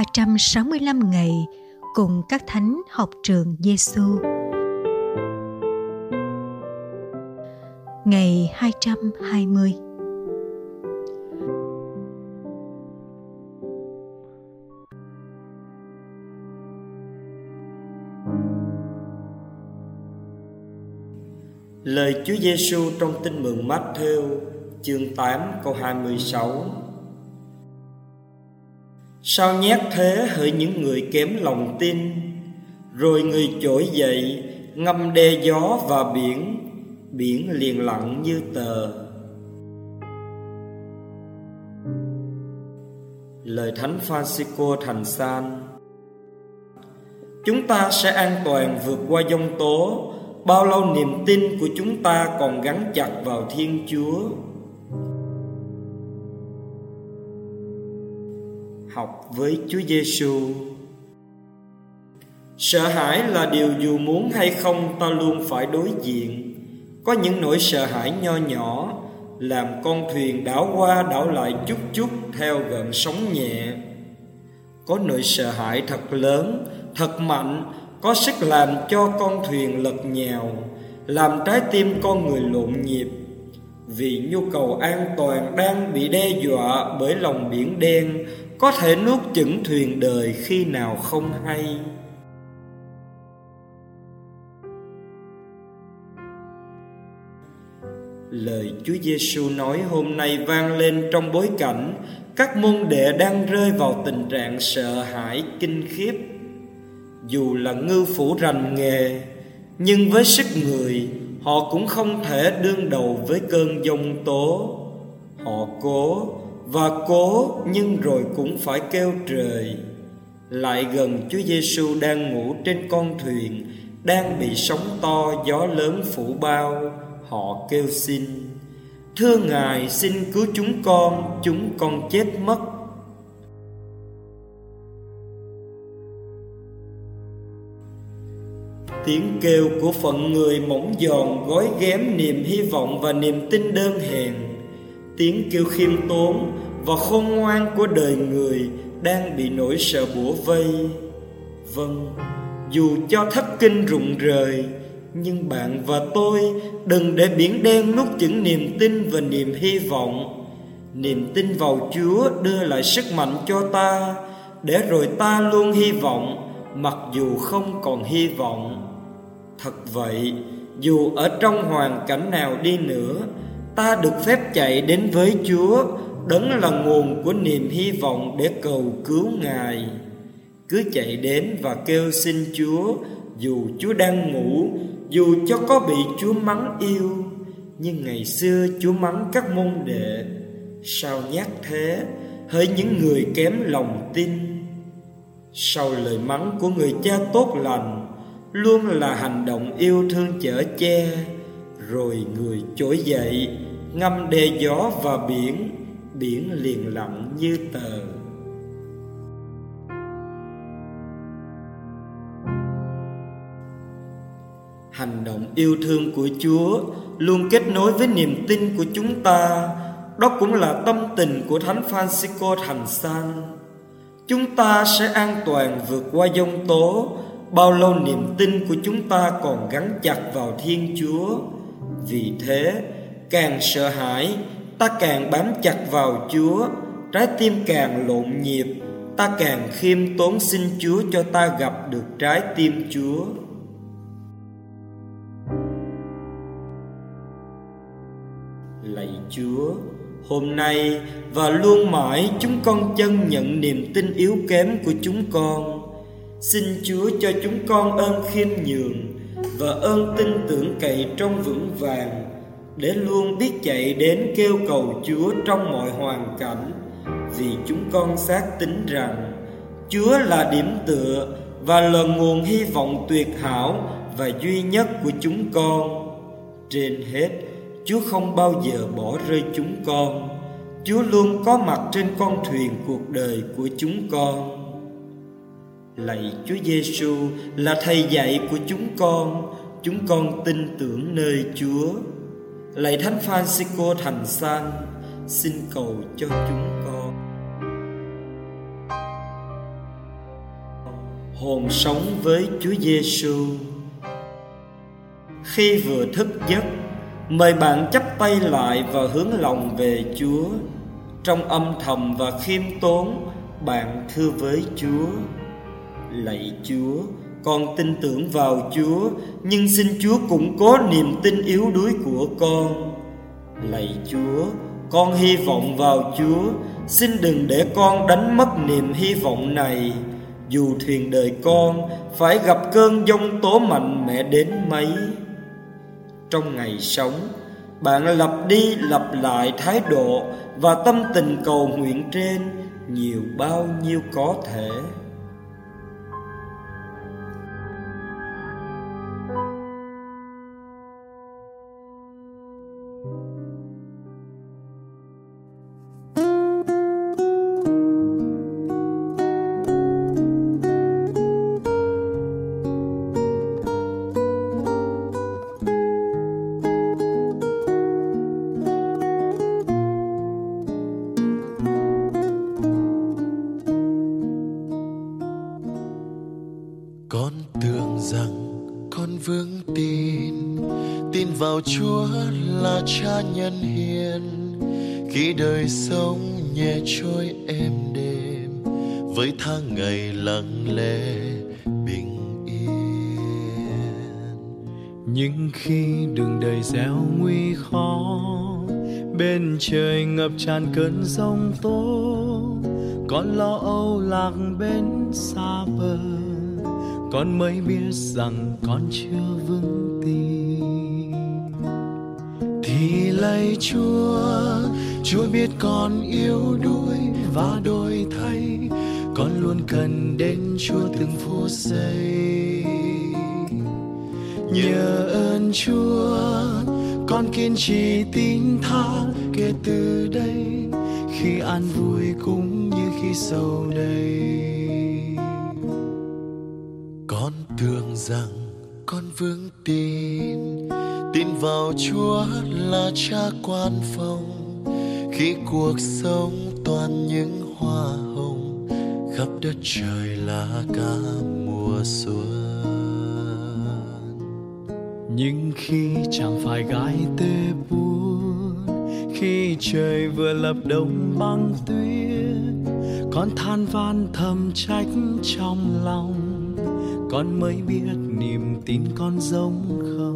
365 ngày cùng các thánh học trường Giêsu. Ngày 220 Lời Chúa Giêsu trong Tin mừng Matthew, chương 8 câu 26 Sao nhét thế hỡi những người kém lòng tin? Rồi người trỗi dậy, ngâm đe gió và biển Biển liền lặng như tờ. Lời Thánh Francisco thành san, Chúng ta sẽ an toàn vượt qua giông tố. Bao lâu niềm tin của chúng ta còn gắn chặt vào Thiên Chúa? Học với Chúa Giêsu. Sợ hãi là điều dù muốn hay không ta luôn phải đối diện. Có những nỗi sợ hãi nho nhỏ làm con thuyền đảo qua đảo lại chút chút theo gợn sóng nhẹ. Có nỗi sợ hãi thật lớn, thật mạnh, có sức làm cho con thuyền lật nhào, làm trái tim con người lộn nhịp. Vì nhu cầu an toàn đang bị đe dọa bởi lòng biển đen có thể nuốt chửng thuyền đời khi nào không hay Lời Chúa Giêsu nói hôm nay vang lên trong bối cảnh các môn đệ đang rơi vào tình trạng sợ hãi kinh khiếp. Dù là ngư phủ rành nghề, nhưng với sức người, họ cũng không thể đương đầu với cơn giông tố. Họ cố và cố nhưng rồi cũng phải kêu trời. Lại gần Chúa Giêsu đang ngủ trên con thuyền, đang bị sóng to gió lớn phủ bao. Họ kêu xin, thưa ngài, xin cứu chúng con chúng con chết mất. Tiếng kêu của phận người mỏng giòn gói ghém niềm hy vọng và niềm tin đơn hèn. Tiếng kêu khiêm tốn và khôn ngoan của đời người đang bị nỗi sợ bủa vây. Vâng dù cho thất kinh rụng rời, nhưng bạn và tôi đừng để biển đen nuốt chửng niềm tin và niềm hy vọng. Niềm tin vào chúa đưa lại sức mạnh cho ta, để rồi ta luôn hy vọng, mặc dù không còn hy vọng thật vậy dù ở trong hoàn cảnh nào đi nữa ta được phép chạy đến với Chúa đấng là nguồn của niềm hy vọng để cầu cứu Ngài. Cứ chạy đến và kêu xin Chúa dù Chúa đang ngủ, dù cho có bị Chúa mắng yêu, nhưng ngày xưa Chúa mắng các môn đệ, sao nhát thế, hỡi những người kém lòng tin. Sau lời mắng của người cha tốt lành, luôn là hành động yêu thương chở che, rồi người trỗi dậy ngâm đê gió và biển biển liền lặng như tờ. Hành động yêu thương của chúa luôn kết nối với niềm tin của chúng ta. Đó cũng là tâm tình của thánh francisco thành san. Chúng ta sẽ an toàn vượt qua giông tố bao lâu niềm tin của chúng ta còn gắn chặt vào thiên chúa? Vì thế, càng sợ hãi, ta càng bám chặt vào chúa. Trái tim càng lộn nhịp, ta càng khiêm tốn xin chúa cho ta gặp được trái tim chúa. Lạy chúa, hôm nay và luôn mãi chúng con chân nhận niềm tin yếu kém của chúng con xin chúa cho chúng con ơn khiêm nhường và ơn tin tưởng cậy trong vững vàng để luôn biết chạy đến kêu cầu Chúa trong mọi hoàn cảnh vì chúng con xác tín rằng Chúa là điểm tựa và là nguồn hy vọng tuyệt hảo và duy nhất của chúng con. Trên hết, Chúa không bao giờ bỏ rơi chúng con. Chúa luôn có mặt trên con thuyền cuộc đời của chúng con. Lạy Chúa Giêsu là thầy dạy của chúng con, chúng con tin tưởng nơi Chúa lạy thánh Francisco thành san xin cầu cho chúng con hồn sống với Chúa Giêsu. Khi vừa thức giấc, mời bạn chắp tay lại và hướng lòng về Chúa. Trong âm thầm và khiêm tốn, bạn thưa với Chúa: Lạy Chúa, con tin tưởng vào Chúa, nhưng xin Chúa cũng có niềm tin yếu đuối của con. Lạy Chúa, con hy vọng vào Chúa, xin đừng để con đánh mất niềm hy vọng này. Dù thuyền đời con phải gặp cơn giông tố mạnh mẽ đến mấy. Trong ngày sống, bạn lặp đi lặp lại thái độ và tâm tình cầu nguyện trên nhiều bao nhiêu có thể. Vững vào chúa là cha nhân hiền. Khi đời sống nhẹ trôi êm đêm với tháng ngày lặng lẽ, bình yên. Nhưng khi đường đời gieo nguy khó, bên trời ngập tràn cơn giông tố con lo âu lạc bên xa bờ con mới biết rằng con chưa vững tin thì lạy chúa chúa biết con yếu đuối và đổi thay, con luôn cần đến chúa từng phút giây. Nhờ ơn chúa, con kiên trì tin tha kể từ đây, khi an vui cũng như khi sầu đầy. Tưởng rằng con vững tin tin vào chúa là cha quan phòng. Khi cuộc sống toàn những hoa hồng, khắp đất trời là cả mùa xuân. Nhưng khi chẳng phải gái tê buồn, khi trời vừa lập đông băng tuyết, con than van thầm trách trong lòng, con mới biết niềm tin con giống không.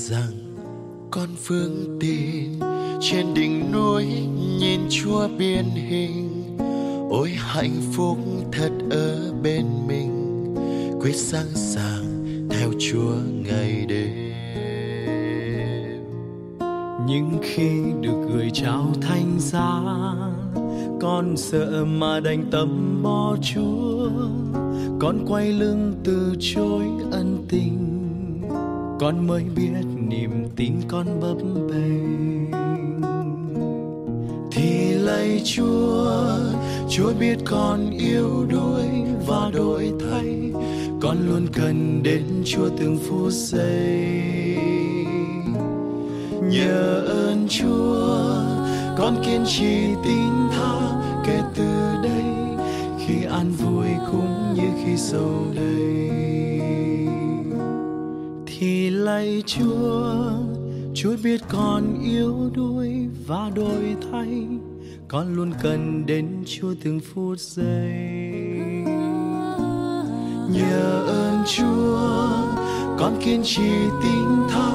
Rằng con phương tin trên đỉnh núi nhìn chúa biên hình. Ôi hạnh phúc thật ở bên mình, quyết sẵn sàng theo chúa ngày đêm. Nhưng khi được gửi trao thanh giá, con sợ mà đành tâm bỏ chúa. Con quay lưng từ chối ân tình con mới biết niềm tin con bấp bênh. Thì lạy chúa chúa biết con yếu đuối và đổi thay. Con luôn cần đến chúa từng phút giây. Nhờ ơn chúa, con kiên trì tin tha kể từ đây. Khi an vui cũng như khi sầu đời lạy chúa chúa biết con yếu đuối và đổi thay. Con luôn cần đến chúa từng phút giây. Nhờ ơn chúa, con kiên trì tin tha